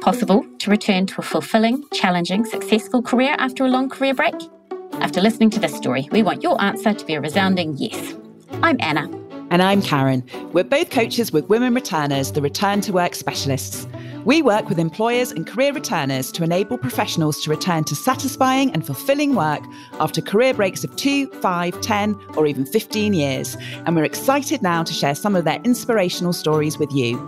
possible to return to a fulfilling, challenging, successful career after a long career break? After listening to this story, we want your answer to be a resounding yes. I'm Anna. And I'm Karen. We're both coaches with Women Returners, the Return to Work specialists. We work with employers and career returners to enable professionals to return to satisfying and fulfilling work after career breaks of two, five, 10, or even 15 years. And we're excited now to share some of their inspirational stories with you.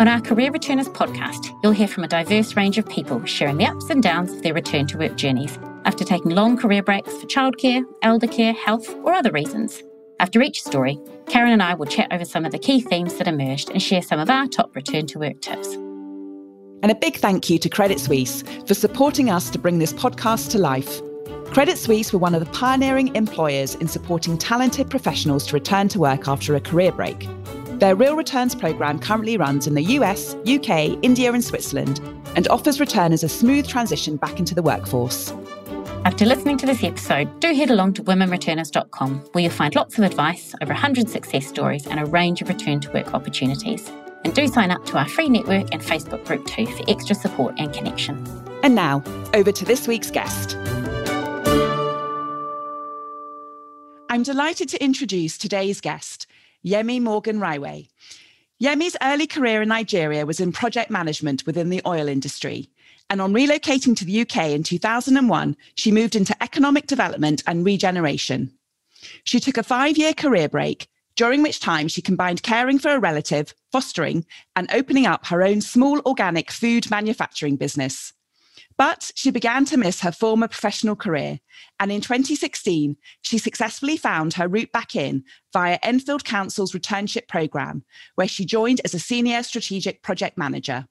On our Career Returners podcast, you'll hear from a diverse range of people sharing the ups and downs of their return to work journeys after taking long career breaks for childcare, elder care, health, or other reasons. After each story, Karen and I will chat over some of the key themes that emerged and share some of our top return to work tips. And a big thank you to Credit Suisse for supporting us to bring this podcast to life. Credit Suisse were one of the pioneering employers in supporting talented professionals to return to work after a career break. Their Real Returns programme currently runs in the US, UK, India, and Switzerland and offers returners a smooth transition back into the workforce. After listening to this episode, do head along to womenreturners.com where you'll find lots of advice, over 100 success stories, and a range of return to work opportunities. And do sign up to our free network and Facebook group too for extra support and connection. And now, over to this week's guest. I'm delighted to introduce today's guest, Yemi Morgan Raiwe. Yemi's early career in Nigeria was in project management within the oil industry. And on relocating to the UK in 2001, she moved into economic development and regeneration. She took a five year career break, during which time she combined caring for a relative, fostering, and opening up her own small organic food manufacturing business. But she began to miss her former professional career. And in 2016, she successfully found her route back in via Enfield Council's returnship programme, where she joined as a senior strategic project manager.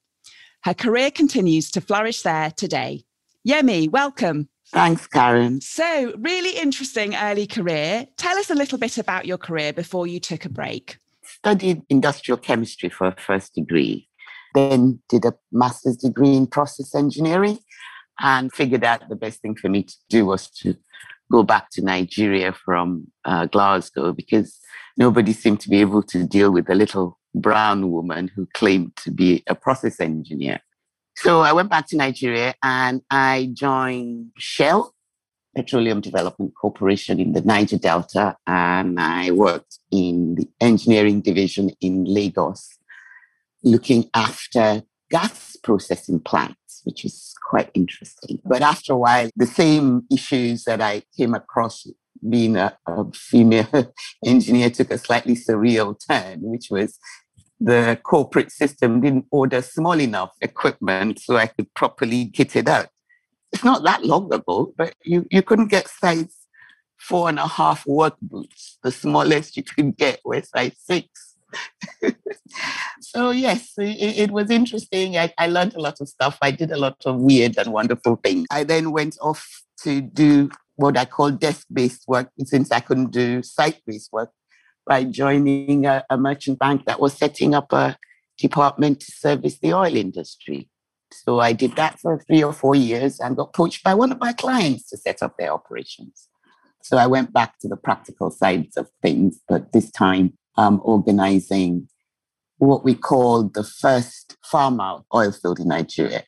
Her career continues to flourish there today. Yemi, welcome. Thanks, Karen. So, really interesting early career. Tell us a little bit about your career before you took a break. Studied industrial chemistry for a first degree, then did a master's degree in process engineering, and figured out the best thing for me to do was to go back to Nigeria from uh, Glasgow because nobody seemed to be able to deal with a little brown woman who claimed to be a process engineer. So I went back to Nigeria and I joined Shell, Petroleum Development Corporation in the Niger Delta, and I worked in the engineering division in Lagos, looking after gas processing plants, which is quite interesting. But after a while, the same issues that I came across being a, a female engineer took a slightly surreal turn, which was the corporate system didn't order small enough equipment so I could properly kit it out. It's not that long ago, but you, you couldn't get size four and a half work boots. The smallest you could get was size six. so yes, it, it, was interesting. I, I learned a lot of stuff. I did a lot of weird and wonderful things. I then went off to do what I call desk-based work since I couldn't do site-based work by joining a, a merchant bank that was setting up a department to service the oil industry. So I did that for three or four years and got poached by one of my clients to set up their operations. So I went back to the practical sides of things, but this time um, organizing what we call the first farm out oil field in Nigeria.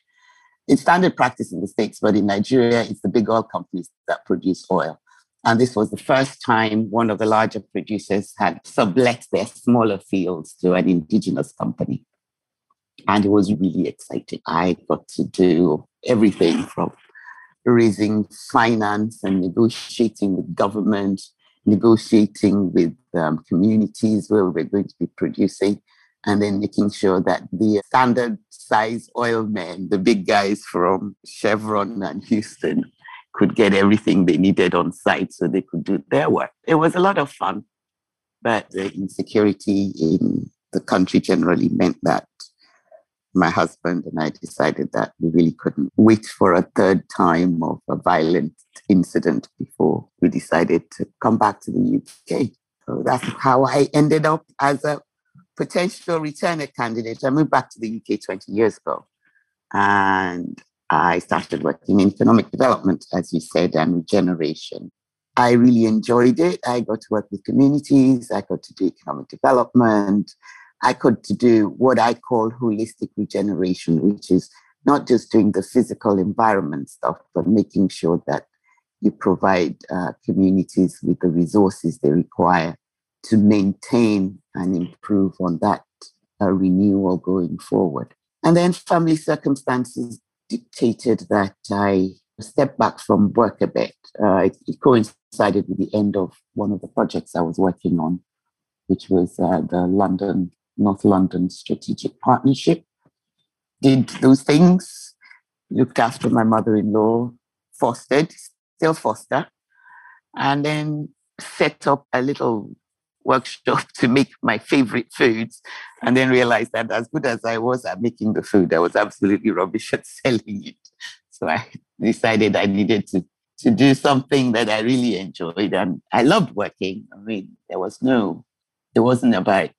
It's standard practice in the States, but in Nigeria, it's the big oil companies that produce oil. And this was the first time one of the larger producers had sublet their smaller fields to an indigenous company. And it was really exciting. I got to do everything from raising finance and negotiating with government, negotiating with um, communities where we were going to be producing, and then making sure that the standard size oil men, the big guys from Chevron and Houston, could get everything they needed on site so they could do their work. It was a lot of fun, but the insecurity in the country generally meant that my husband and I decided that we really couldn't wait for a third time of a violent incident before we decided to come back to the UK. So that's how I ended up as a potential returner candidate. I moved back to the UK 20 years ago. And I started working in economic development, as you said, and regeneration. I really enjoyed it. I got to work with communities. I got to do economic development. I got to do what I call holistic regeneration, which is not just doing the physical environment stuff, but making sure that you provide uh, communities with the resources they require to maintain and improve on that uh, renewal going forward. And then family circumstances dictated that I step back from work a bit. Uh, it, it, coincided with the end of one of the projects I was working on, which was uh, the London, North London Strategic Partnership. Did those things, looked after my mother in law, fostered, still foster, and then set up a little workshop to make my favorite foods and then realized that as good as I was at making the food, I was absolutely rubbish at selling it. So I decided I needed to, to do something that I really enjoyed. And I loved working. I mean, there was no, it wasn't about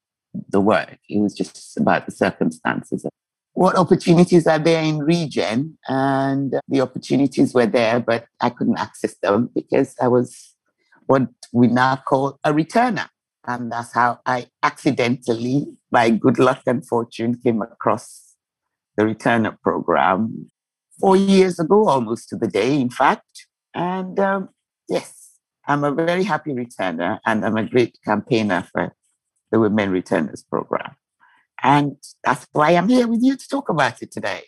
the work, it was just about the circumstances. What opportunities are there in Regen? And the opportunities were there, but I couldn't access them because I was what we now call a returner. And that's how I accidentally, by good luck and fortune, came across the returner program four years ago, almost to the day, in fact. And um, yes, I'm a very happy returner and I'm a great campaigner for the Women Returners program. And that's why I'm here with you to talk about it today.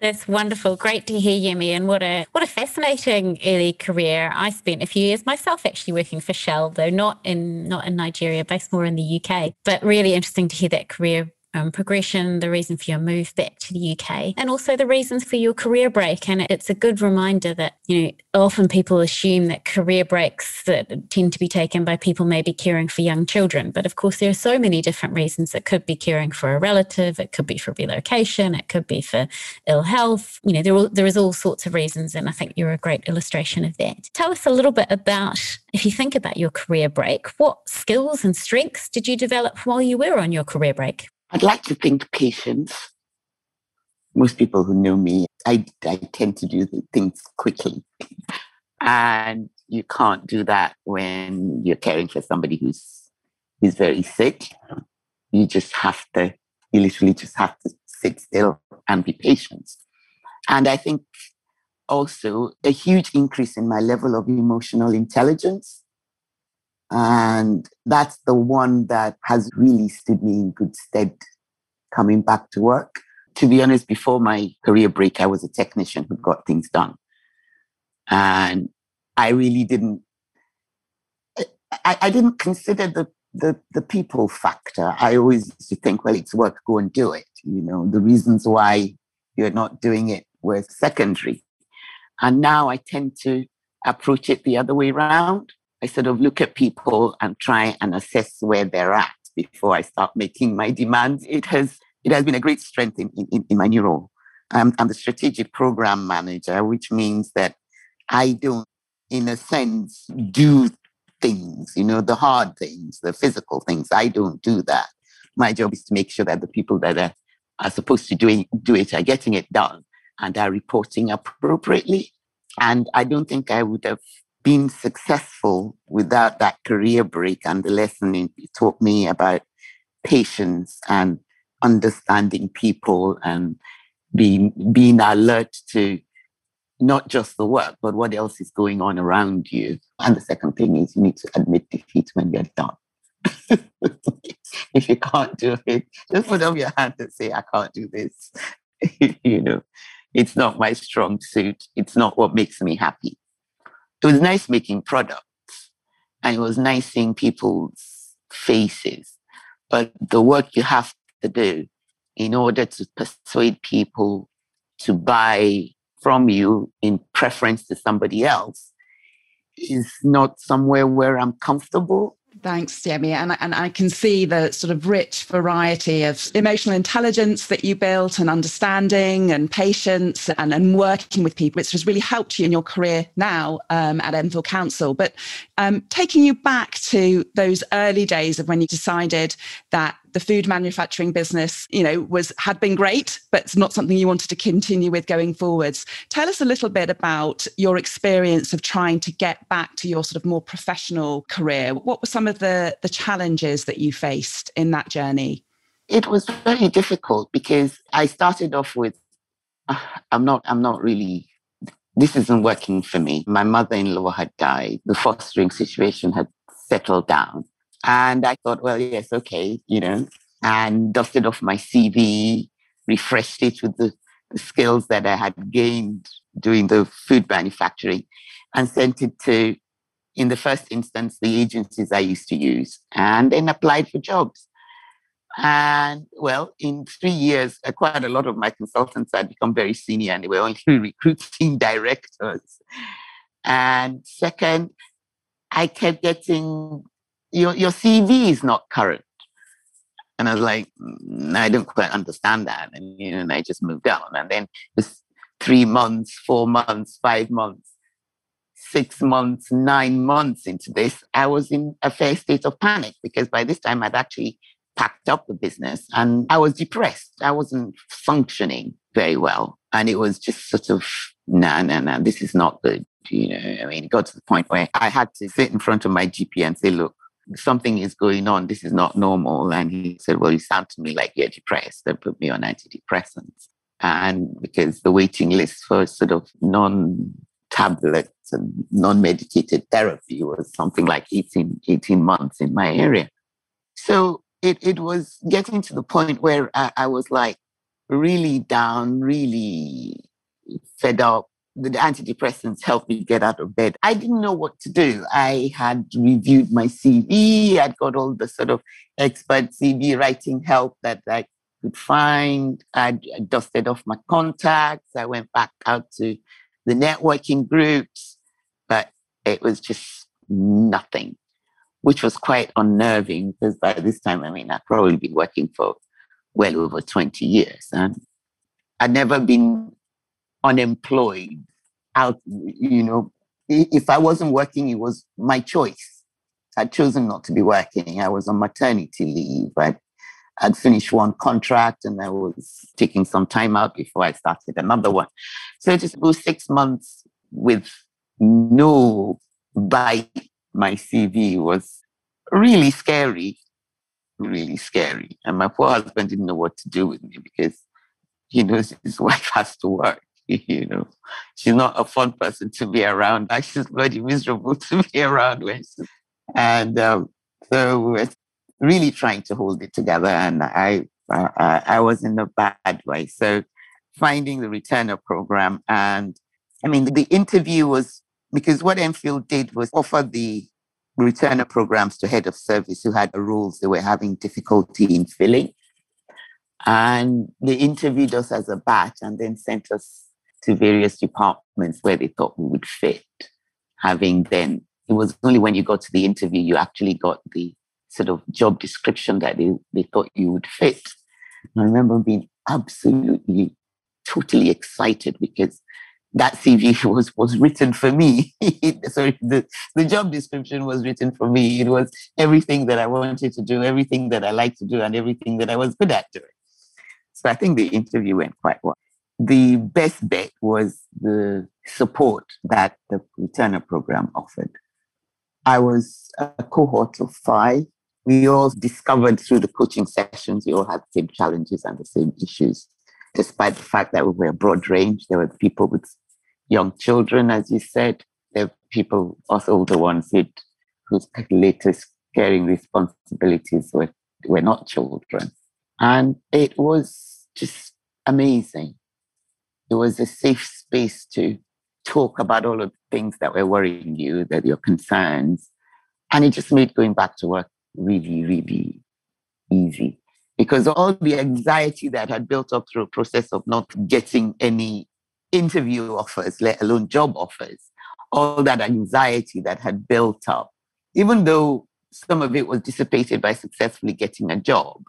That's wonderful. Great to hear, Yemi. And what a what a fascinating early career. I spent a few years myself actually working for Shell, though not in not in Nigeria, based more in the UK. But really interesting to hear that career um, progression, the reason for your move back to the UK, and also the reasons for your career break. And it's a good reminder that, you know, often people assume that career breaks that tend to be taken by people maybe caring for young children. But of course, there are so many different reasons. It could be caring for a relative, it could be for relocation, it could be for ill health. You know, there, there is all sorts of reasons. And I think you're a great illustration of that. Tell us a little bit about, if you think about your career break, what skills and strengths did you develop while you were on your career break? I'd like to think patience. Most people who know me, I, I tend to do things quickly. and you can't do that when you're caring for somebody who's, who's very sick. You just have to, you literally just have to sit still and be patient. And I think also a huge increase in my level of emotional intelligence and that's the one that has really stood me in good stead coming back to work. To be honest, before my career break, I was a technician who got things done. And I really didn't, I, I didn't consider the, the, the people factor. I always used to think, well, it's work, go and do it. You know, the reasons why you're not doing it were secondary. And now I tend to approach it the other way around. I sort of look at people and try and assess where they're at before I start making my demands. It has it has been a great strength in, in, in my new role. I'm, I'm the strategic program manager, which means that I don't, in a sense, do things, you know, the hard things, the physical things. I don't do that. My job is to make sure that the people that are, are supposed to doing, do it are getting it done and are reporting appropriately. And I don't think I would have been successful without that career break and the lesson it taught me about patience and understanding people and being being alert to not just the work, but what else is going on around you. And the second thing is you need to admit defeat when you're done. if you can't do it, just put up your hand and say, I can't do this. you know, it's not my strong suit. It's not what makes me happy. It was nice making products and it was nice seeing people's faces. But the work you have to do in order to persuade people to buy from you in preference to somebody else is not somewhere where I'm comfortable. Thanks, Yemi. And, and I can see the sort of rich variety of emotional intelligence that you built and understanding and patience and, and working with people, which has really helped you in your career now um, at Enfield Council. But um, taking you back to those early days of when you decided that the food manufacturing business, you know, was had been great, but it's not something you wanted to continue with going forwards. Tell us a little bit about your experience of trying to get back to your sort of more professional career. What were some of the the challenges that you faced in that journey? It was very difficult because I started off with ah, I'm not, I'm not really, this isn't working for me. My mother in law had died. The fostering situation had settled down. And I thought, well, yes, okay, you know, and dusted off my CV, refreshed it with the, the skills that I had gained doing the food manufacturing, and sent it to, in the first instance, the agencies I used to use, and then applied for jobs. And well, in three years, uh, quite a lot of my consultants had become very senior and they were only recruiting directors. And second, I kept getting your, your CV is not current. And I was like, mm, I don't quite understand that. And, you know, and I just moved on. And then it three months, four months, five months, six months, nine months into this, I was in a fair state of panic because by this time I'd actually packed up the business and I was depressed. I wasn't functioning very well. And it was just sort of, no, no, no, this is not good. You know, I mean, it got to the point where I had to sit in front of my GP and say, look, something is going on. This is not normal. And he said, well, you sound to me like you're depressed. They put me on antidepressants. And because the waiting list for sort of non tablets and non medicated therapy was something like 18, 18 months in my area. So it, it was getting to the point where I, I was like really down, really fed up. The antidepressants helped me get out of bed. I didn't know what to do. I had reviewed my CV. I'd got all the sort of expert CV writing help that I could find. I'd uh, dusted off my contacts. I went back out to the networking groups, but it was just nothing which was quite unnerving because by this time, I mean, I'd probably been working for well over 20 years and I'd never been unemployed out, you know, if I wasn't working, it was my choice. I'd chosen not to be working. I was on maternity leave. I'd, I'd finished one contract and I was taking some time out before I started another one. So it just was six months with no bite my CV was really scary, really scary. And my poor husband didn't know what to do with me because he knows his wife has to work. You know, she's not a fun person to be around. She's bloody miserable to be around she's, and um, so we were really trying to hold it together. And I, I, I was in a bad way. So finding the returner program and I mean, the interview was because what Enfield did was offer the returner programs to head of service who had roles they were having difficulty in filling. And they interviewed us as a batch and then sent us to various departments where they thought we would fit. Having then, it was only when you got to the interview you actually got the sort of job description that they, they thought you would fit. And I remember being absolutely, totally excited because that CV was was written for me. Sorry, the, the job description was written for me. It was everything that I wanted to do, everything that I like to do, and everything that I was good at doing. So I think the interview went quite well. The best bet was the support that the returner program offered. I was a cohort of five. We all discovered through the coaching sessions, we all had the same challenges and the same issues despite the fact that we were a broad range. There were people with young children, as you said. There were people, also older ones, with, whose latest caring responsibilities were, were not children. And it was just amazing. It was a safe space to talk about all of the things that were worrying you, that your concerns. And it just made going back to work really, really easy because all the anxiety that had built up through a process of not getting any interview offers, let alone job offers, all that anxiety that had built up, even though some of it was dissipated by successfully getting a job,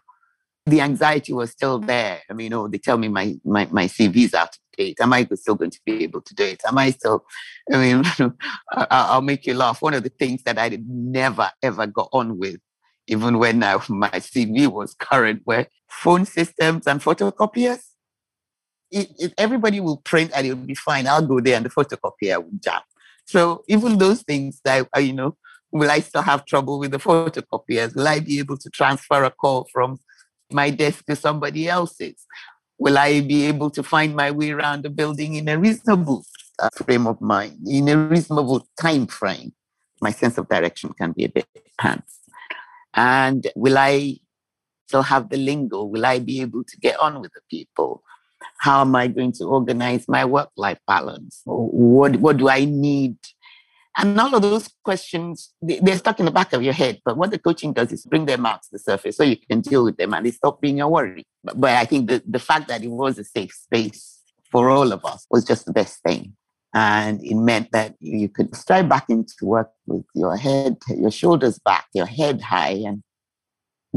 the anxiety was still there. I mean, know, they tell me my, my, my CV's out of date. Am I still going to be able to do it? Am I still, I mean, I'll make you laugh. One of the things that I never, ever got on with even when my CV was current, were phone systems and photocopiers. It, it, everybody will print and it'll be fine. I'll go there and the photocopier will jam. So even those things that, you know, will I still have trouble with the photocopiers? Will I be able to transfer a call from my desk to somebody else's? will I be able to find my way around the building in a reasonable uh, frame of mind, in a reasonable time frame? My sense of direction can be a bit pants. And will I still have the lingo? Will I be able to get on with the people? How am I going to organize my work life balance? What, what do I need and all of those questions, they're stuck in the back of your head. But what the coaching does is bring them out to the surface so you can deal with them and they stop being a worry. But, but I think the, the fact that it was a safe space for all of us was just the best thing. And it meant that you could stride back into work with your head, your shoulders back, your head high, and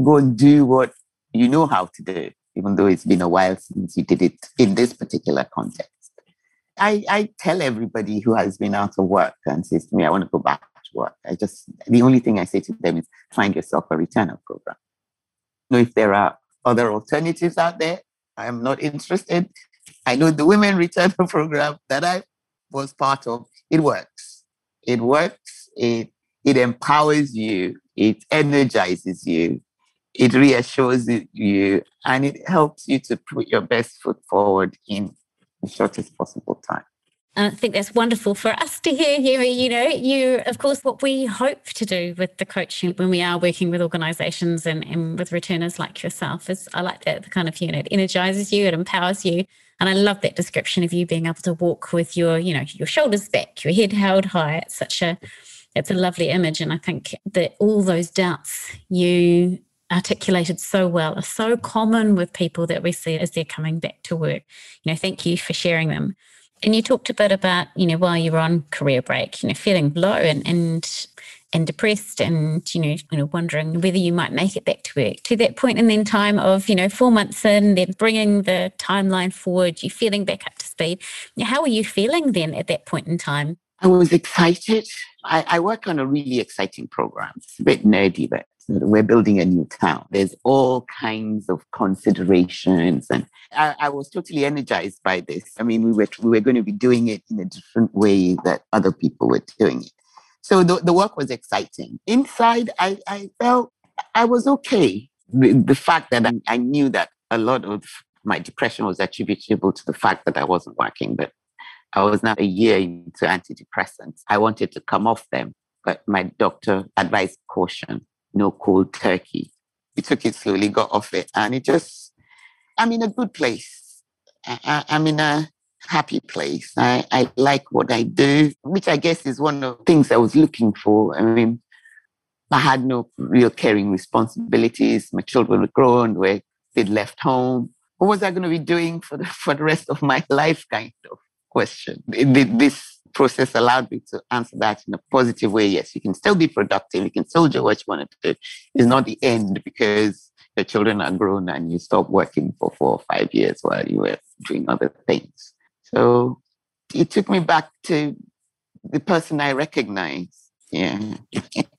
go and do what you know how to do, even though it's been a while since you did it in this particular context. I, I tell everybody who has been out of work and says to me, I want to go back to work. I just, the only thing I say to them is find yourself a returner program. You if there are other alternatives out there, I am not interested. I know the women returner program that I was part of, it works. It works. It, it empowers you. It energizes you. It reassures you and it helps you to put your best foot forward in the shortest possible time. I think that's wonderful for us to hear, Yemi. You know, you, of course, what we hope to do with the coaching when we are working with organizations and, and with returners like yourself is I like that the kind of, you know, it energizes you, it empowers you. And I love that description of you being able to walk with your, you know, your shoulders back, your head held high. It's such a, it's a lovely image. And I think that all those doubts you articulated so well are so common with people that we see as they're coming back to work. You know, thank you for sharing them. And you talked a bit about, you know, while you're on career break, you know, feeling low and and and depressed and you know, you know, wondering whether you might make it back to work. To that point and then time of, you know, four months in, then bringing the timeline forward, you feeling back up to speed. How were you feeling then at that point in time? I was excited. I, I work on a really exciting program. It's a bit nerdy, but we're building a new town. There's all kinds of considerations. And I, I, was totally energized by this. I mean, we were, we were going to be doing it in a different way that other people were doing it. So the, the work was exciting. Inside, I, I felt I was okay. The, the fact that I, I knew that a lot of my depression was attributable to the fact that I wasn't working, but I was now a year into antidepressants. I wanted to come off them, but my doctor advised caution no cold turkey. We took it slowly, got off it, and it just, I'm in a good place. I, am in a happy place. I, I like what I do, which I guess is one of the things I was looking for. I mean, I had no real caring responsibilities. My children were grown, were they'd left home. What was I going to be doing for the, for the rest of my life? Kind of question. This process allowed me to answer that in a positive way. Yes, you can still be productive. You can still do what you want to do. It's not the end because your children are grown and you stop working for four or five years while you were doing other things. So it took me back to the person I recognize. Yeah.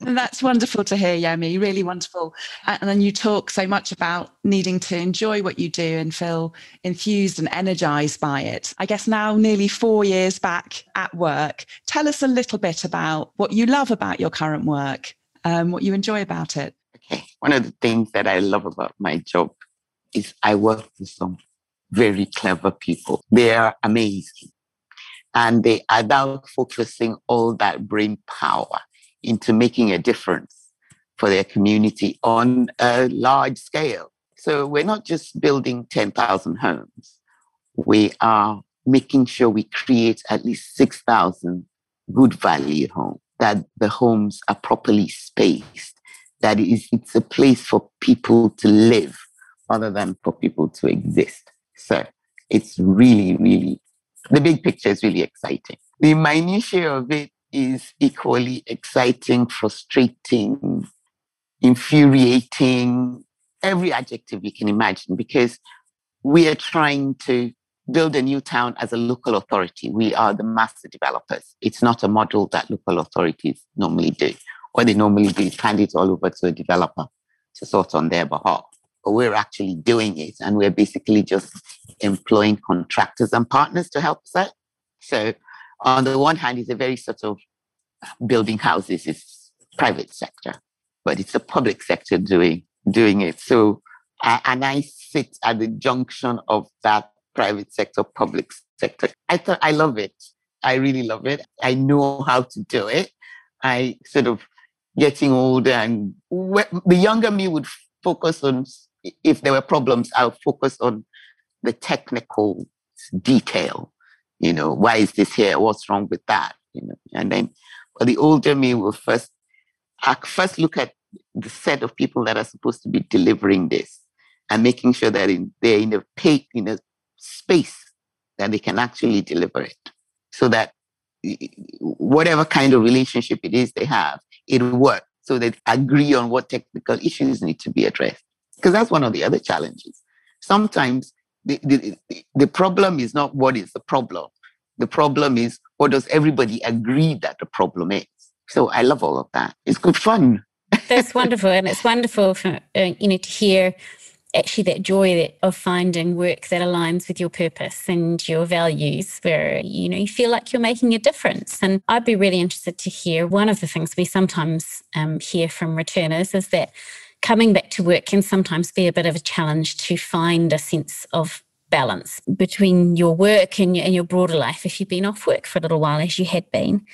That's wonderful to hear, Yemi. Really wonderful. And then you talk so much about needing to enjoy what you do and feel infused and energized by it. I guess now, nearly four years back at work, tell us a little bit about what you love about your current work, um, what you enjoy about it. Okay. One of the things that I love about my job is I work with some very clever people. They are amazing. And they are now focusing all that brain power into making a difference for their community on a large scale. So we're not just building 10,000 homes, we are making sure we create at least 6,000 good value homes, that the homes are properly spaced, that is, it's a place for people to live rather than for people to exist. So it's really, really, the big picture is really exciting. The minutiae of it is equally exciting, frustrating, infuriating, every adjective you can imagine, because we are trying to build a new town as a local authority. We are the master developers. It's not a model that local authorities normally do. What they normally do is hand it all over to a developer to sort on their behalf. But we're actually doing it, and we're basically just employing contractors and partners to help us out. So on the one hand, it's a very sort of building houses is private sector, but it's the public sector doing doing it. So and I sit at the junction of that private sector, public sector. I thought I love it. I really love it. I know how to do it. I sort of getting older and the younger me would focus on if there were problems, I'll focus on the technical detail. You know, why is this here? What's wrong with that? You know, and then well, the older me will first first look at the set of people that are supposed to be delivering this and making sure that in, they're in a pay, in a space that they can actually deliver it so that whatever kind of relationship it is they have, it will work so they agree on what technical issues need to be addressed. Because that's one of the other challenges. Sometimes the, the, the problem is not what is the problem. The problem is what does everybody agree that the problem is. So I love all of that. It's good fun. That's wonderful, and it's wonderful for uh, you know to hear actually that joy of finding work that aligns with your purpose and your values where you know you feel like you're making a difference and i'd be really interested to hear one of the things we sometimes um, hear from returners is that coming back to work can sometimes be a bit of a challenge to find a sense of balance between your work and your, and your broader life if you've been off work for a little while as you had been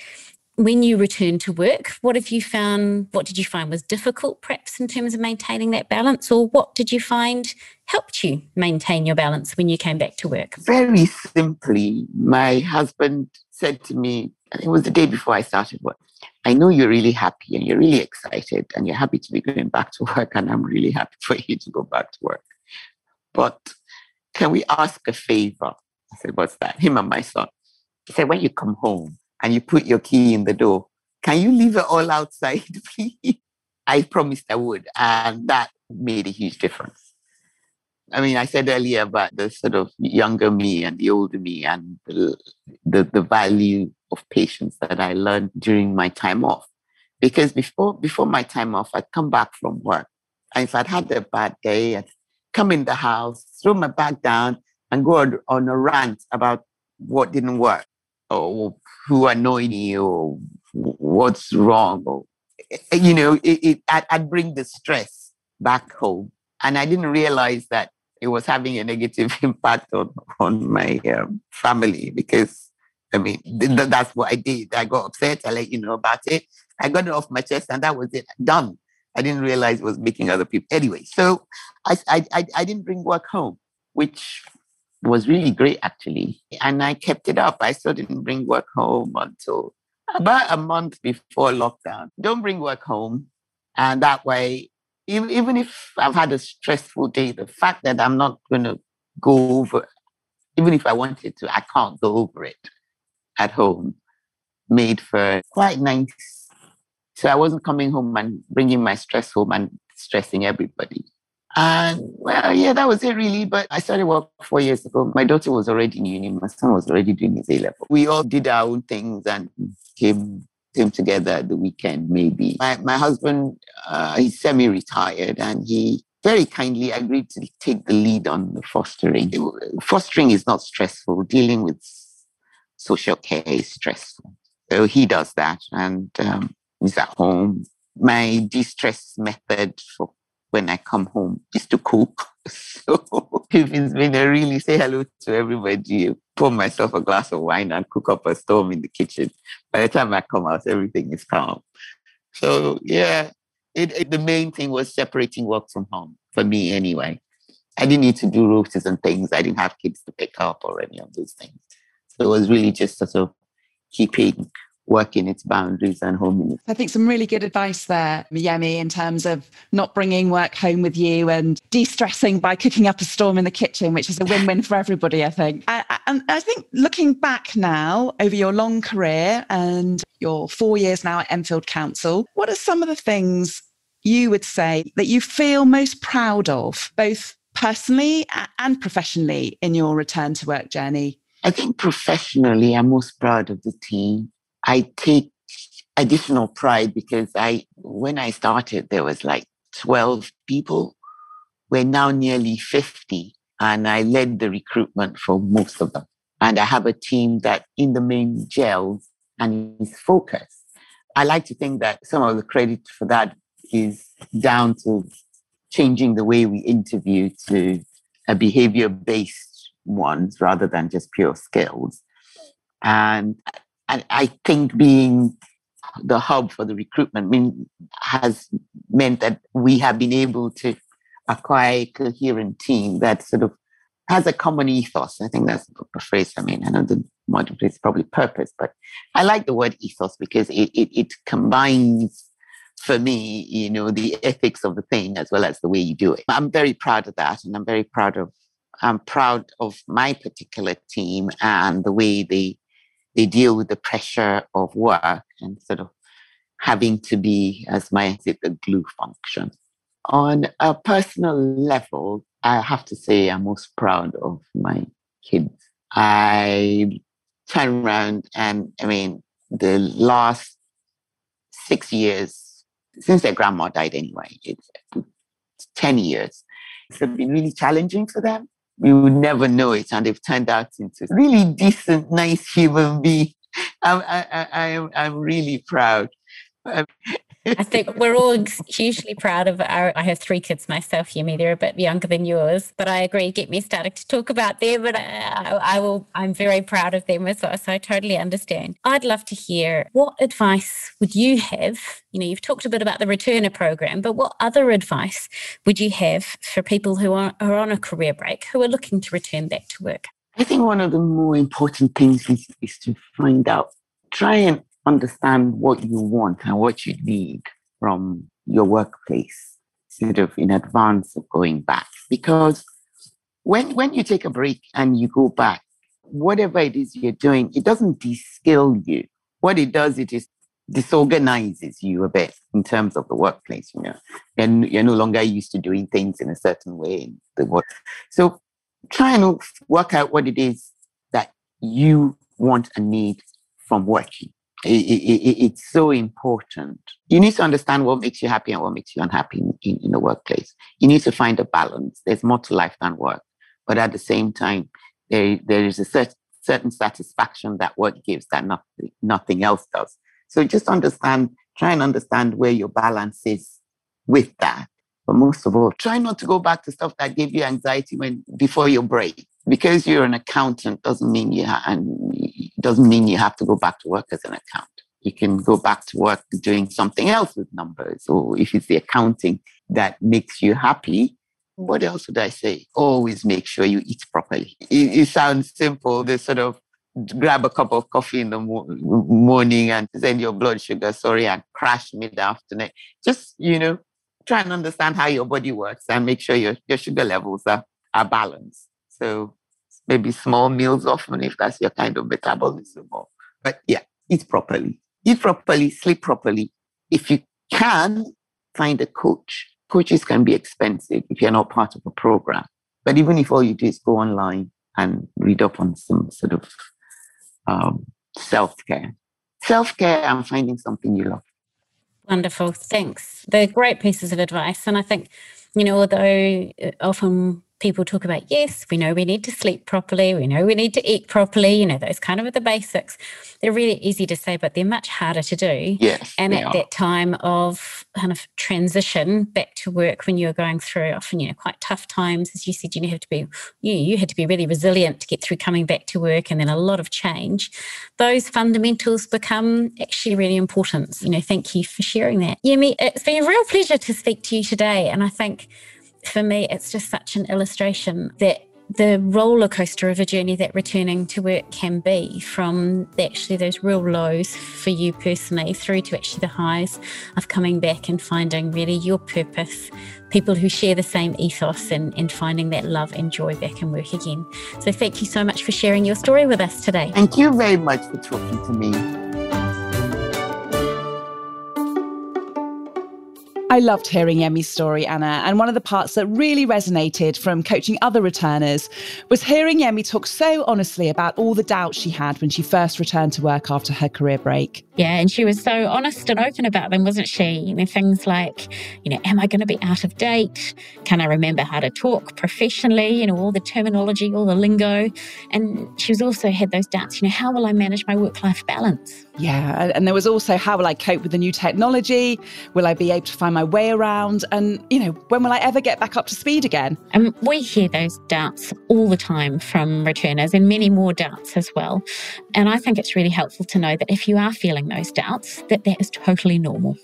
when you returned to work, what have you found? What did you find was difficult, perhaps, in terms of maintaining that balance? Or what did you find helped you maintain your balance when you came back to work? Very simply, my husband said to me, it was the day before I started work, I know you're really happy and you're really excited and you're happy to be going back to work, and I'm really happy for you to go back to work. But can we ask a favor? I said, What's that? Him and my son. He said, When you come home, and you put your key in the door, can you leave it all outside, please? I promised I would. And that made a huge difference. I mean, I said earlier about the sort of younger me and the older me and the, the, the value of patience that I learned during my time off. Because before, before my time off, I'd come back from work. And if I'd had a bad day, I'd come in the house, throw my bag down, and go on, on a rant about what didn't work or who annoyed you or what's wrong or you know it, it I'd, I'd bring the stress back home. And i didn't realize that it was having a negative impact on on my um, family because i mean th- that's what i did. I got upset. I let you know about it. I got it off my chest and that was it. Done. I didn't realize it was making other people anyway. So i i, I, I didn't bring work home which was really great actually. And I kept it up. I still didn't bring work home until about a month before lockdown. Don't bring work home. And that way, even, even if I've had a stressful day, the fact that I'm not going to go over, even if I wanted to, I can't go over it at home, made for quite nice. So I wasn't coming home and bringing my stress home and stressing everybody. And well, yeah, that was it really. But I started work four years ago. My daughter was already in uni. My son was already doing his A level. We all did our own things and came came together at the weekend, maybe. My my husband, uh, he's semi-retired, and he very kindly agreed to take the lead on the fostering. Fostering is not stressful. Dealing with social care is stressful. So he does that, and um, he's at home. My de-stress method for when I come home is to cook. So if it's been a really say hello to everybody, pour myself a glass of wine and cook up a storm in the kitchen. By the time I come out, everything is calm. So yeah, it, it, the main thing was separating work from home for me anyway. I didn't need to do routines and things. I didn't have kids to pick up or any of those things. So it was really just sort of keeping work in its boundaries and home. I think some really good advice there, Yemi, in terms of not bringing work home with you and de-stressing by cooking up a storm in the kitchen, which is a win-win for everybody, I think. And I think looking back now over your long career and your four years now at Enfield Council, what are some of the things you would say that you feel most proud of, both personally and professionally in your return to work journey? I think professionally, I'm most proud of the team I take additional pride because I, when I started, there was like 12 people. We're now nearly 50 and I led the recruitment for most of them. And I have a team that in the main gels and is focused. I like to think that some of the credit for that is down to changing the way we interview to a behavior based ones rather than just pure skills. And, and I think being the hub for the recruitment mean, has meant that we have been able to acquire a coherent team that sort of has a common ethos. I think that's the phrase. I mean, I know the modern is probably purpose, but I like the word ethos because it, it, it combines for me, you know, the ethics of the thing as well as the way you do it. I'm very proud of that. And I'm very proud of, I'm proud of my particular team and the way they, they deal with the pressure of work and sort of having to be, as my, the glue function. On a personal level, I have to say I'm most proud of my kids. I turn around and I mean, the last six years, since their grandma died anyway, it's 10 years. It's been really challenging for them. You would never know it, and they've turned out into really decent, nice human beings. I'm, I, I, I'm, I'm really proud. Um, I think we're all hugely proud of our. I have three kids myself, Yemi. They're a bit younger than yours, but I agree. Get me started to talk about them, but I, I will. I'm very proud of them as well. So I totally understand. I'd love to hear what advice would you have? You know, you've talked a bit about the returner program, but what other advice would you have for people who are, are on a career break who are looking to return back to work? I think one of the more important things is, is to find out, try and understand what you want and what you need from your workplace sort of in advance of going back. Because when, when you take a break and you go back, whatever it is you're doing, it doesn't de-skill you. What it does, it is disorganizes you a bit in terms of the workplace. You know, and you're no longer used to doing things in a certain way in the work. So try and work out what it is that you want and need from working. It, it, it's so important. You need to understand what makes you happy and what makes you unhappy in, in, in the workplace. You need to find a balance. There's more to life than work. But at the same time, there, there is a cert, certain satisfaction that work gives that nothing, nothing else does. So just understand, try and understand where your balance is with that. But most of all, try not to go back to stuff that gave you anxiety when before your break. Because you're an accountant doesn't mean you ha- and doesn't mean you have to go back to work as an accountant. You can go back to work doing something else with numbers, or if it's the accounting that makes you happy, what else would I say? Always make sure you eat properly. It, it sounds simple. The sort of grab a cup of coffee in the mo- morning and send your blood sugar, sorry, and crash mid afternoon. Just, you know, try and understand how your body works and make sure your, your sugar levels are, are balanced. So maybe small meals often if that's your kind of metabolism. Or, but yeah, eat properly. Eat properly, sleep properly. If you can, find a coach. Coaches can be expensive if you're not part of a program. But even if all you do is go online and read up on some sort of um, self care, self care and finding something you love. Wonderful. Thanks. They're great pieces of advice. And I think, you know, although uh, often people talk about yes we know we need to sleep properly we know we need to eat properly you know those kind of are the basics. They're really easy to say but they're much harder to do. Yes and at are. that time of kind of transition back to work when you're going through often you know quite tough times as you said you have to be you you had to be really resilient to get through coming back to work and then a lot of change. Those fundamentals become actually really important you know thank you for sharing that. Yemi it's been a real pleasure to speak to you today and i think for me, it's just such an illustration that the roller coaster of a journey that returning to work can be from actually those real lows for you personally through to actually the highs of coming back and finding really your purpose, people who share the same ethos and, and finding that love and joy back in work again. So thank you so much for sharing your story with us today. Thank you very much for talking to me. I loved hearing Yemi's story, Anna. And one of the parts that really resonated from coaching other returners was hearing Yemi talk so honestly about all the doubts she had when she first returned to work after her career break. Yeah, and she was so honest and open about them, wasn't she? You know, things like, you know, am I going to be out of date? Can I remember how to talk professionally? You know, all the terminology, all the lingo. And she was also had those doubts, you know, how will I manage my work life balance? Yeah. And there was also how will I cope with the new technology? Will I be able to find my my way around? And, you know, when will I ever get back up to speed again? And we hear those doubts all the time from returners and many more doubts as well. And I think it's really helpful to know that if you are feeling those doubts, that that is totally normal.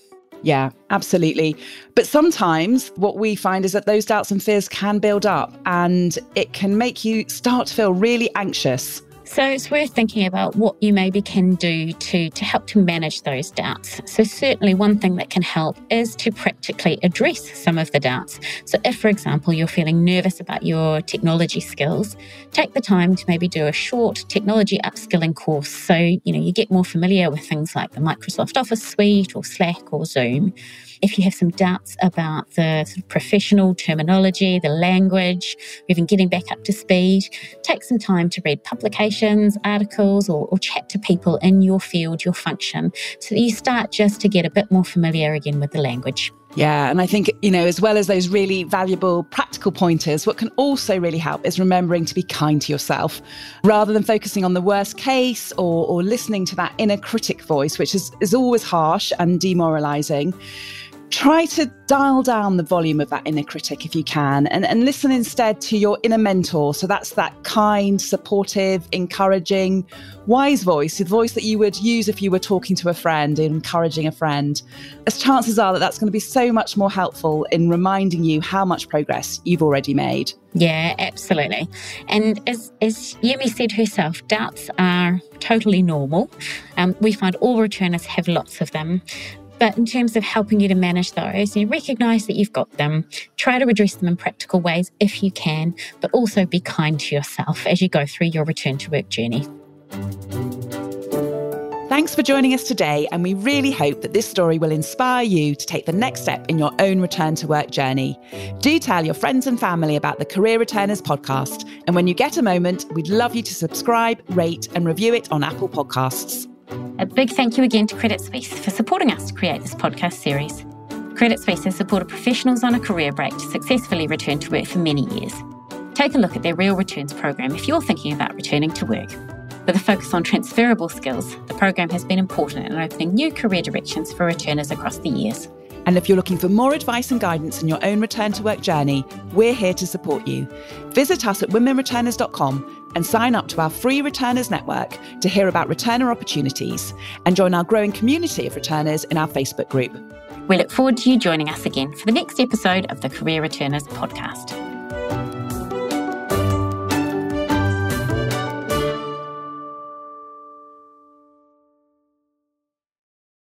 Yeah, absolutely. But sometimes what we find is that those doubts and fears can build up and it can make you start to feel really anxious. So it's worth thinking about what you maybe can do to, to help to manage those doubts. So, certainly, one thing that can help is to practically address some of the doubts. So, if, for example, you're feeling nervous about your technology skills, take the time to maybe do a short technology upskilling course. So, you know, you get more familiar with things like the Microsoft Office suite or Slack or Zoom. If you have some doubts about the sort of professional terminology, the language, even getting back up to speed, take some time to read publications, articles, or, or chat to people in your field, your function, so that you start just to get a bit more familiar again with the language. Yeah, and I think, you know, as well as those really valuable practical pointers, what can also really help is remembering to be kind to yourself rather than focusing on the worst case or, or listening to that inner critic voice, which is, is always harsh and demoralizing try to dial down the volume of that inner critic if you can and, and listen instead to your inner mentor. So that's that kind, supportive, encouraging, wise voice, the voice that you would use if you were talking to a friend, encouraging a friend. As chances are that that's going to be so much more helpful in reminding you how much progress you've already made. Yeah, absolutely. And as, as said herself, doubts are totally normal. Um, we find all returners have lots of them. But in terms of helping you to manage those, you recognize that you've got them, try to address them in practical ways if you can, but also be kind to yourself as you go through your return to work journey. Thanks for joining us today, and we really hope that this story will inspire you to take the next step in your own return to work journey. Do tell your friends and family about the Career Returners podcast, and when you get a moment, we'd love you to subscribe, rate, and review it on Apple Podcasts. A big thank you again to Credit Suisse for supporting us to create this podcast series. Credit Suisse has supported professionals on a career break to successfully return to work for many years. Take a look at their Real Returns program if you're thinking about returning to work. With a focus on transferable skills, the program has been important in opening new career directions for returners across the years. And if you're looking for more advice and guidance in your own return to work journey, we're here to support you. Visit us at womenreturners.com and sign up to our free Returners Network to hear about returner opportunities and join our growing community of returners in our Facebook group. We look forward to you joining us again for the next episode of the Career Returners podcast.